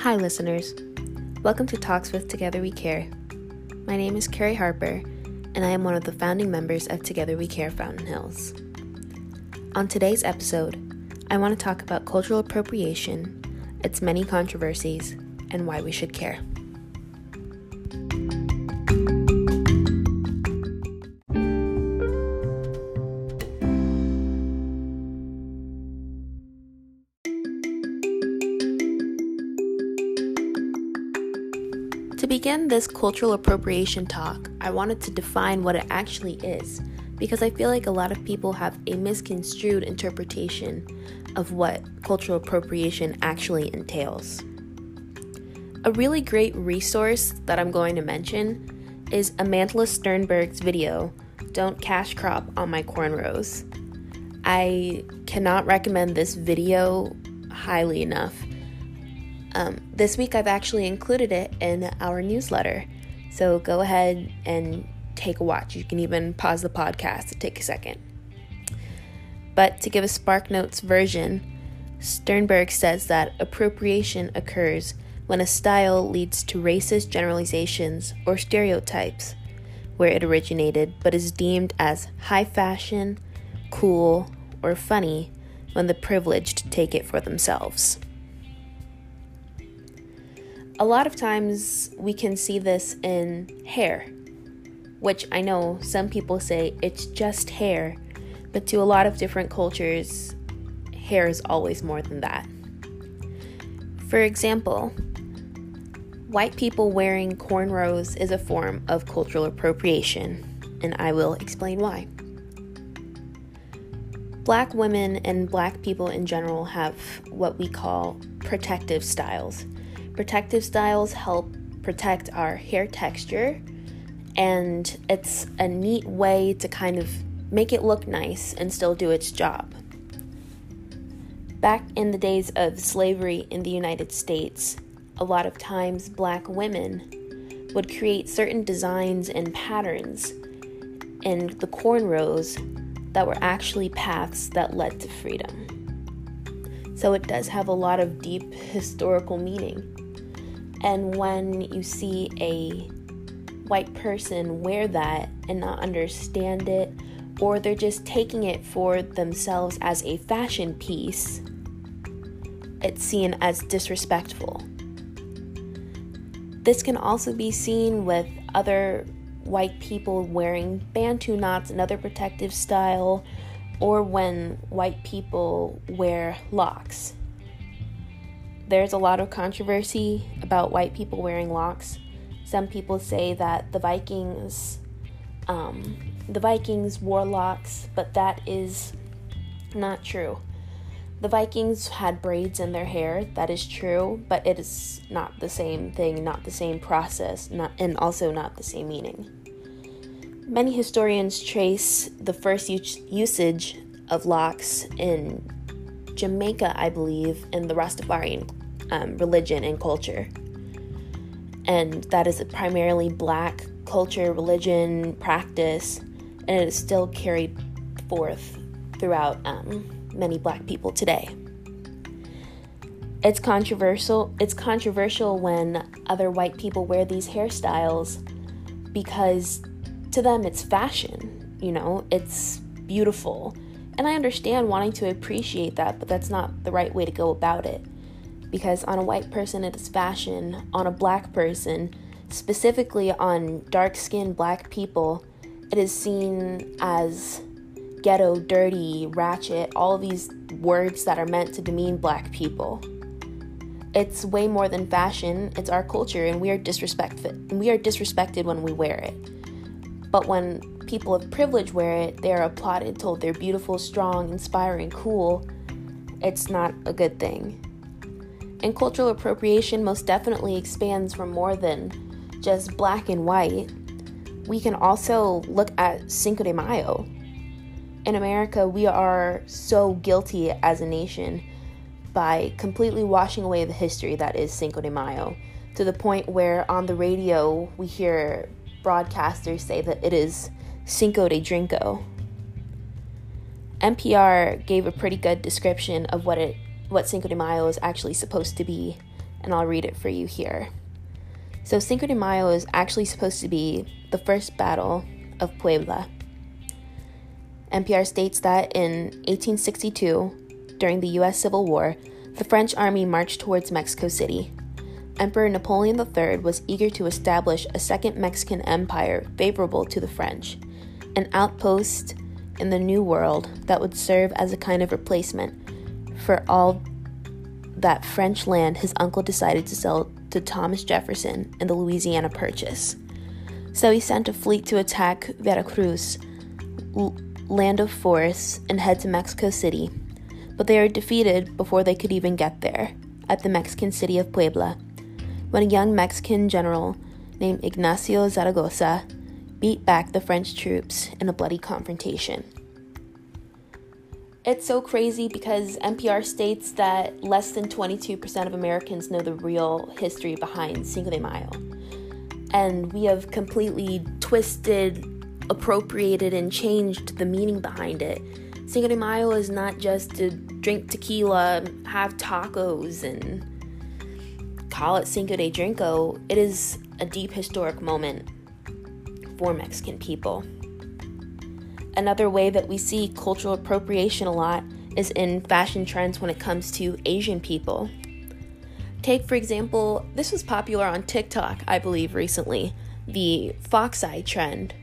Hi, listeners. Welcome to Talks with Together We Care. My name is Carrie Harper, and I am one of the founding members of Together We Care Fountain Hills. On today's episode, I want to talk about cultural appropriation, its many controversies, and why we should care. This cultural appropriation talk, I wanted to define what it actually is because I feel like a lot of people have a misconstrued interpretation of what cultural appropriation actually entails. A really great resource that I'm going to mention is Amandla Stenberg's video, Don't Cash Crop on My Cornrows. I cannot recommend this video highly enough um, this week, I've actually included it in our newsletter. So go ahead and take a watch. You can even pause the podcast to take a second. But to give a SparkNotes version, Stenberg says that appropriation occurs when a style leads to racist generalizations or stereotypes where it originated but is deemed as high fashion, cool, or funny when the privileged take it for themselves. A lot of times we can see this in hair, which I know some people say it's just hair, but to a lot of different cultures, hair is always more than that. For example, white people wearing cornrows is a form of cultural appropriation, and I will explain why. Black women and black people in general have what we call protective styles Protective styles help protect our hair texture, and it's a neat way to kind of make it look nice and still do its job. Back in the days of slavery in the United States, a lot of times black women would create certain designs and patterns in the cornrows that were actually paths that led to freedom. So it does have a lot of deep historical meaning. And when you see a white person wear that and not understand it, or they're just taking it for themselves as a fashion piece, it's seen as disrespectful. This can also be seen with other white people wearing bantu knots, another protective style, or when white people wear locks. There's a lot of controversy about white people wearing locks. Some people say that the Vikings, um, the Vikings wore locks, but that is not true. The Vikings had braids in their hair, that is true, but it is not the same thing, not the same process, not, and also not the same meaning. Many historians trace the first usage of locks in Jamaica, I believe, in the Rastafarian um, religion and culture. And that is a primarily black culture, religion, practice, and it is still carried forth throughout um, many black people today. It's controversial. It's controversial when other white people wear these hairstyles because to them it's fashion, you know, it's beautiful. And I understand wanting to appreciate that, but that's not the right way to go about it because on a white person it is fashion, on a black person, specifically on dark skinned black people, it is seen as ghetto, dirty, ratchet, all these words that are meant to demean black people. It's way more than fashion, it's our culture and we are disrespected and we are disrespected when we wear it. But when people of privilege wear it, they are applauded, told they're beautiful, strong, inspiring, cool. It's not a good thing. And cultural appropriation most definitely expands from more than just black and white. We can also look at Cinco de Mayo. In America, we are so guilty as a nation by completely washing away the history that is Cinco de Mayo to the point where on the radio we hear broadcasters say that it is Cinco de Drinko. NPR gave a pretty good description of what it what Cinco de Mayo is actually supposed to be and I'll read it for you here. So, Cinco de Mayo is actually supposed to be the first battle of Puebla. NPR states that in 1862, during the US Civil War, the French army marched towards Mexico City. Emperor Napoleon III was eager to establish a second Mexican empire favorable to the French, an outpost in the New World that would serve as a kind of replacement for all that French land his uncle decided to sell to Thomas Jefferson in the Louisiana Purchase. So he sent a fleet to attack Veracruz, l- land of forests, and head to Mexico City. But they were defeated before they could even get there, at the Mexican city of Puebla, when a young Mexican general named Ignacio Zaragoza beat back the French troops in a bloody confrontation. It's so crazy because NPR states that less than 22% of Americans know the real history behind Cinco de Mayo. And we have completely twisted, appropriated, and changed the meaning behind it. Cinco de Mayo is not just to drink tequila, have tacos, and call it Cinco de Drinko. It is a deep historic moment for Mexican people. Another way that we see cultural appropriation a lot is in fashion trends when it comes to Asian people. Take, for example, this was popular on TikTok, I believe, recently the fox eye trend,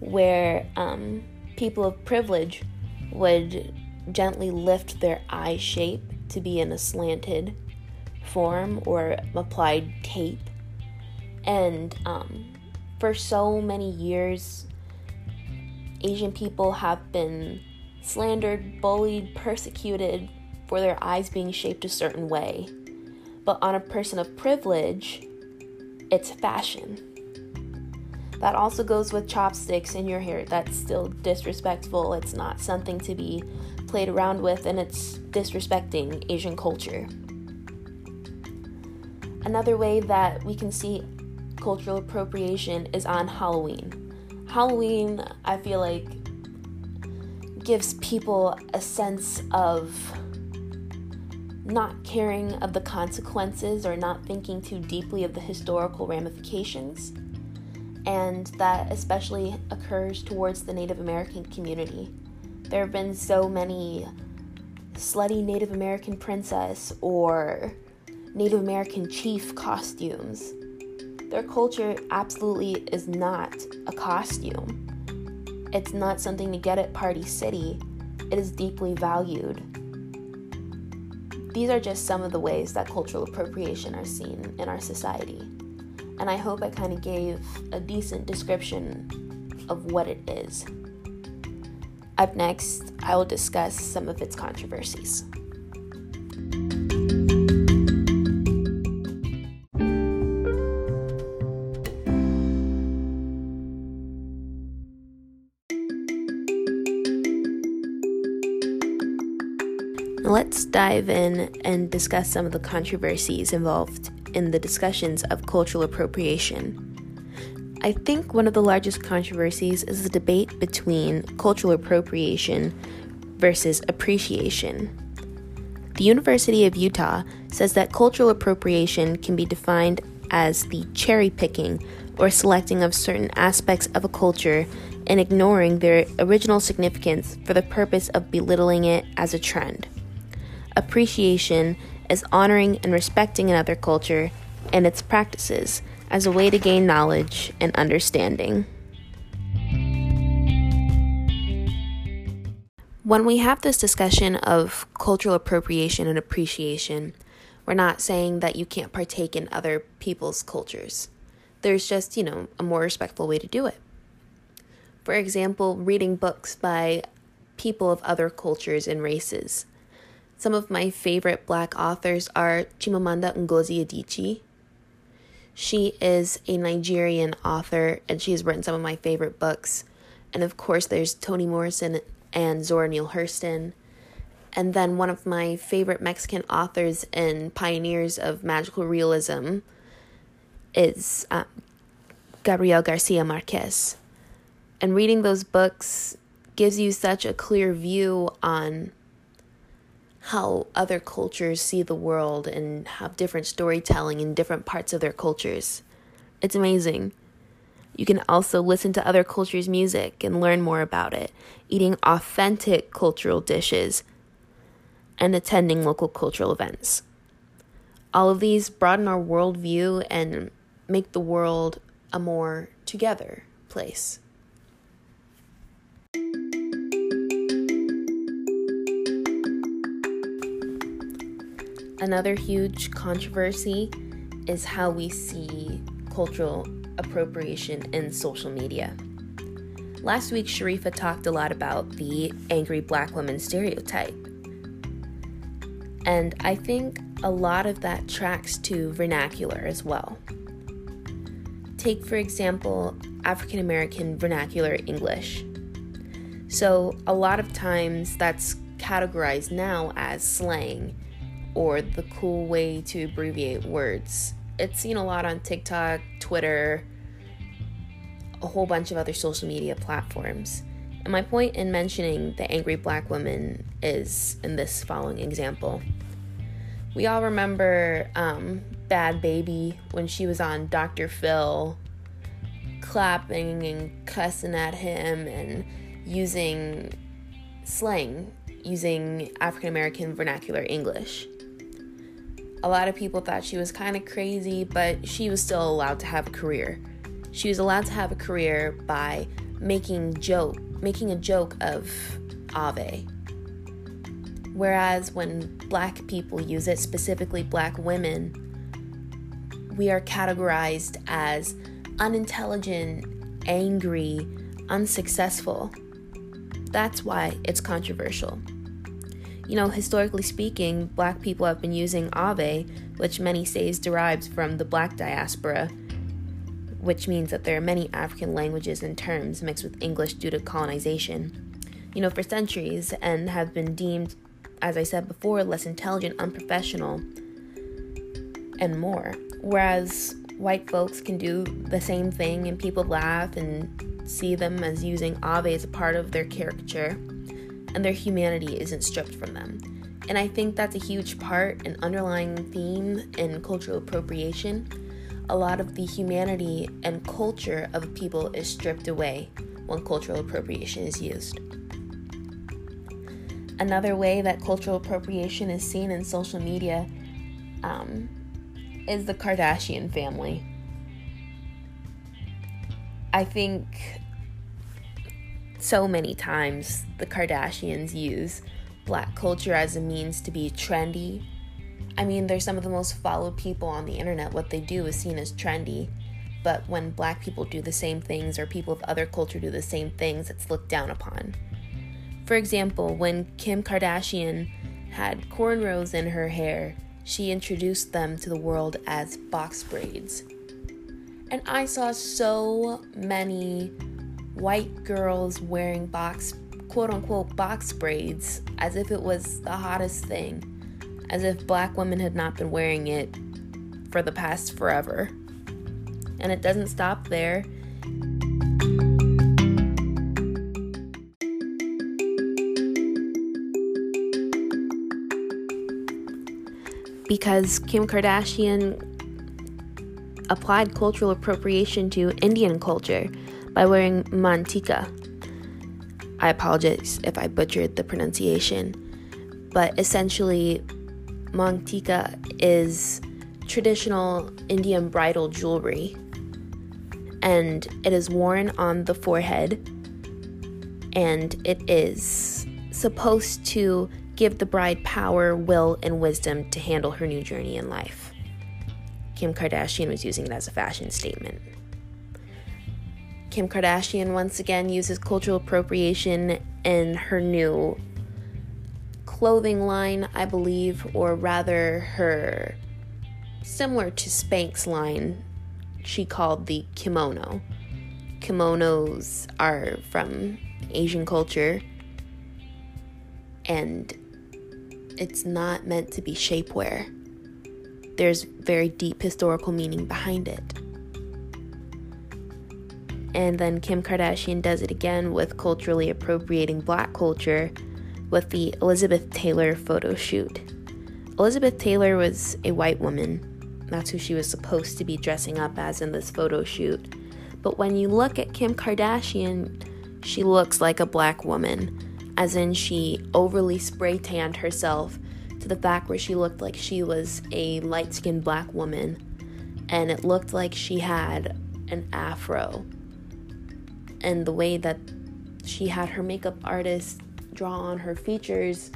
where um, people of privilege would gently lift their eye shape to be in a slanted form or applied tape. And um, for so many years, Asian people have been slandered, bullied, persecuted for their eyes being shaped a certain way. But on a person of privilege, it's fashion. That also goes with chopsticks in your hair. That's still disrespectful. It's not something to be played around with, and it's disrespecting Asian culture. Another way that we can see cultural appropriation is on Halloween. Halloween, I feel like, gives people a sense of not caring of the consequences or not thinking too deeply of the historical ramifications. And that especially occurs towards the Native American community. There have been so many slutty Native American princess or Native American chief costumes their culture absolutely is not a costume. It's not something to get at Party City. It is deeply valued. These are just some of the ways that cultural appropriation are seen in our society. And I hope I kind of gave a decent description of what it is. Up next, I will discuss some of its controversies. Let's dive in and discuss some of the controversies involved in the discussions of cultural appropriation. I think one of the largest controversies is the debate between cultural appropriation versus appreciation. The University of Utah says that cultural appropriation can be defined as the cherry picking or selecting of certain aspects of a culture and ignoring their original significance for the purpose of belittling it as a trend. Appreciation is honoring and respecting another culture and its practices as a way to gain knowledge and understanding. When we have this discussion of cultural appropriation and appreciation, we're not saying that you can't partake in other people's cultures. There's just, you know, a more respectful way to do it. For example, reading books by people of other cultures and races some of my favorite black authors are Chimamanda Ngozi Adichie. She is a Nigerian author and she has written some of my favorite books. And of course, there's Toni Morrison and Zora Neale Hurston. And then one of my favorite Mexican authors and pioneers of magical realism is uh, Gabriel Garcia Marquez. And reading those books gives you such a clear view on how other cultures see the world and have different storytelling in different parts of their cultures. It's amazing. You can also listen to other cultures' music and learn more about it, eating authentic cultural dishes, and attending local cultural events. All of these broaden our worldview and make the world a more together place. Another huge controversy is how we see cultural appropriation in social media. Last week, Sharifa talked a lot about the angry black woman stereotype. And I think a lot of that tracks to vernacular as well. Take, for example, African American vernacular English. So, a lot of times that's categorized now as slang or the cool way to abbreviate words. It's seen a lot on TikTok, Twitter, a whole bunch of other social media platforms. And my point in mentioning the angry black woman is in this following example. We all remember um, Bhad Bhabie when she was on Dr. Phil, clapping and cussing at him and using slang, using African American vernacular English. A lot of people thought she was kind of crazy, but she was still allowed to have a career. She was allowed to have a career by making joke, making a joke of AAVE. Whereas when black people use it, specifically black women, we are categorized as unintelligent, angry, unsuccessful. That's why it's controversial. You know, historically speaking, black people have been using AAVE, which many say is derived from the black diaspora, which means that there are many African languages and terms mixed with English due to colonization, you know, for centuries and have been deemed, as I said before, less intelligent, unprofessional, and more. Whereas white folks can do the same thing and people laugh and see them as using AAVE as a part of their caricature and their humanity isn't stripped from them. And I think that's a huge part, an underlying theme in cultural appropriation. A lot of the humanity and culture of people is stripped away when cultural appropriation is used. Another way that cultural appropriation is seen in social media um, is the Kardashian family. I think so many times the Kardashians use black culture as a means to be trendy. I mean, they're some of the most followed people on the internet. What they do is seen as trendy. But when black people do the same things or people of other culture do the same things, it's looked down upon. For example, when Kim Kardashian had cornrows in her hair, she introduced them to the world as box braids. And I saw so many white girls wearing box, quote unquote, box braids as if it was the hottest thing, as if black women had not been wearing it for the past forever. And it doesn't stop there. Because Kim Kardashian applied cultural appropriation to Indian culture by wearing mantika. I apologize if I butchered the pronunciation, but essentially, mantika is traditional Indian bridal jewelry and it is worn on the forehead and it is supposed to give the bride power, will, and wisdom to handle her new journey in life. Kim Kardashian was using it as a fashion statement. Kim Kardashian once again uses cultural appropriation in her new clothing line, I believe, or rather her similar to Spanx line, she called the kimono. Kimonos are from Asian culture and it's not meant to be shapewear. There's very deep historical meaning behind it. And then Kim Kardashian does it again with culturally appropriating black culture with the Elizabeth Taylor photo shoot. Elizabeth Taylor was a white woman. That's who she was supposed to be dressing up as in this photo shoot. But when you look at Kim Kardashian, she looks like a black woman, as in she overly spray tanned herself to the fact where she looked like she was a light skinned black woman, and it looked like she had an afro. And the way that she had her makeup artist draw on her features,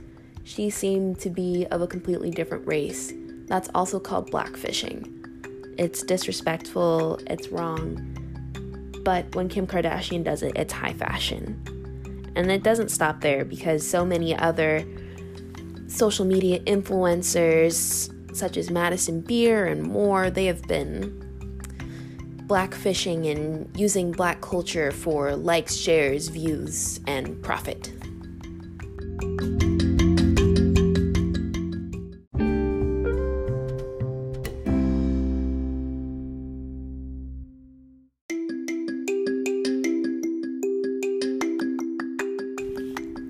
she seemed to be of a completely different race. That's also called blackfishing. It's disrespectful, it's wrong, but when Kim Kardashian does it, it's high fashion. And it doesn't stop there because so many other social media influencers, such as Madison Beer and more, they have been blackfishing and using black culture for likes, shares, views, and profit.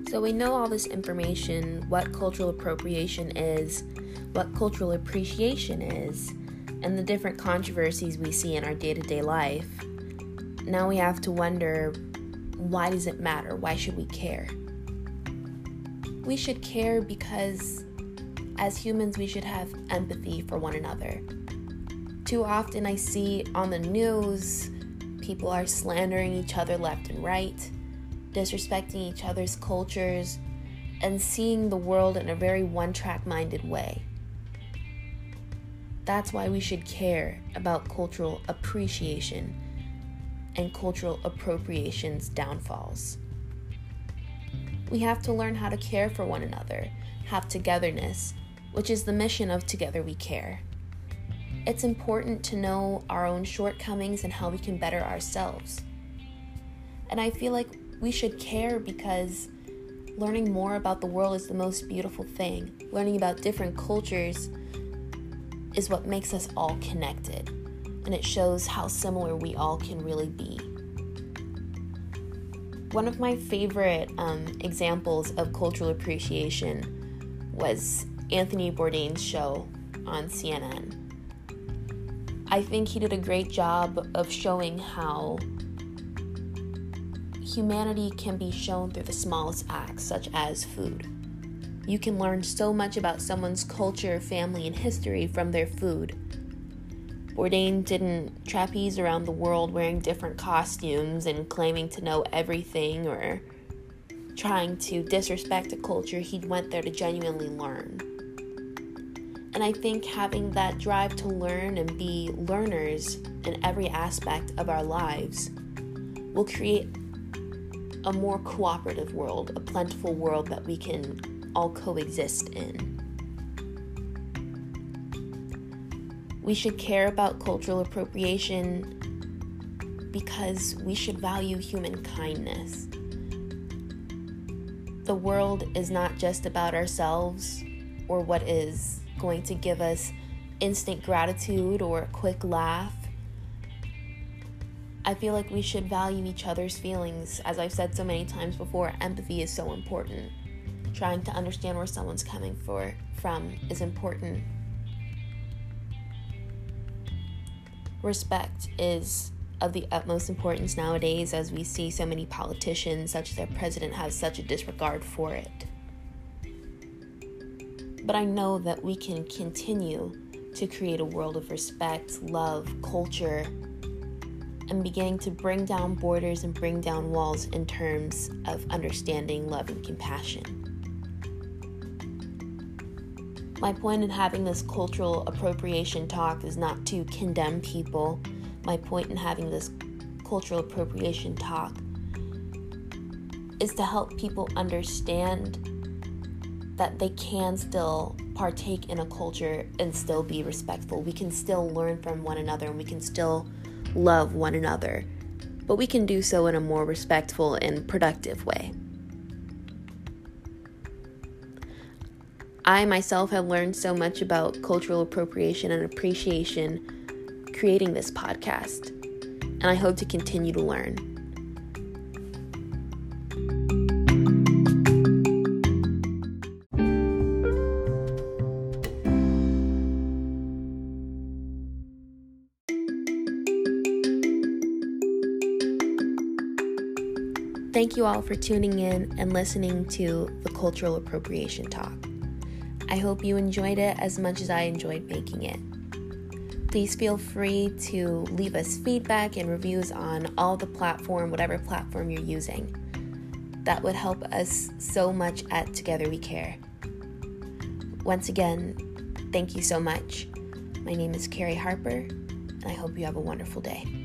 So we know all this information, what cultural appropriation is, what cultural appreciation is, and the different controversies we see in our day to day life. Now we have to wonder why does it matter? Why should we care? We should care because as humans, we should have empathy for one another. Too often, I see on the news people are slandering each other left and right disrespecting each other's cultures, and seeing the world in a very one track minded way. That's why we should care about cultural appreciation and cultural appropriation's downfalls. We have to learn how to care for one another, have togetherness, which is the mission of Together We Care. It's important to know our own shortcomings and how we can better ourselves. And I feel like we should care because learning more about the world is the most beautiful thing. Learning about different cultures is what makes us all connected, and it shows how similar we all can really be. One of my favorite um, examples of cultural appreciation was Anthony Bourdain's show on CNN. I think he did a great job of showing how humanity can be shown through the smallest acts, such as food. You can learn so much about someone's culture, family, and history from their food. Bourdain didn't trapeze around the world wearing different costumes and claiming to know everything or trying to disrespect a culture. He went there to genuinely learn. And I think having that drive to learn and be learners in every aspect of our lives will create a more cooperative world, a plentiful world that we can all coexist in. We should care about cultural appropriation because we should value human kindness. The world is not just about ourselves or what is going to give us instant gratitude or a quick laugh I feel like we should value each other's feelings. As I've said so many times before, empathy is so important. Trying to understand where someone's coming for, from is important. Respect is of the utmost importance nowadays as we see so many politicians, such as their president, have such a disregard for it. But I know that we can continue to create a world of respect, love, culture, and beginning to bring down borders and bring down walls in terms of understanding, love, and compassion. My point in having this cultural appropriation talk is not to condemn people. My point in having this cultural appropriation talk is to help people understand that they can still partake in a culture and still be respectful. We can still learn from one another and we can still love one another, but we can do so in a more respectful and productive way. I myself have learned so much about cultural appropriation and appreciation creating this podcast, and I hope to continue to learn. Thank you all for tuning in and listening to the Cultural Appropriation Talk. I hope you enjoyed it as much as I enjoyed making it. Please feel free to leave us feedback and reviews on all the platform, whatever platform you're using. That would help us so much at Together We Care. Once again, thank you so much. My name is Carrie Harper, and I hope you have a wonderful day.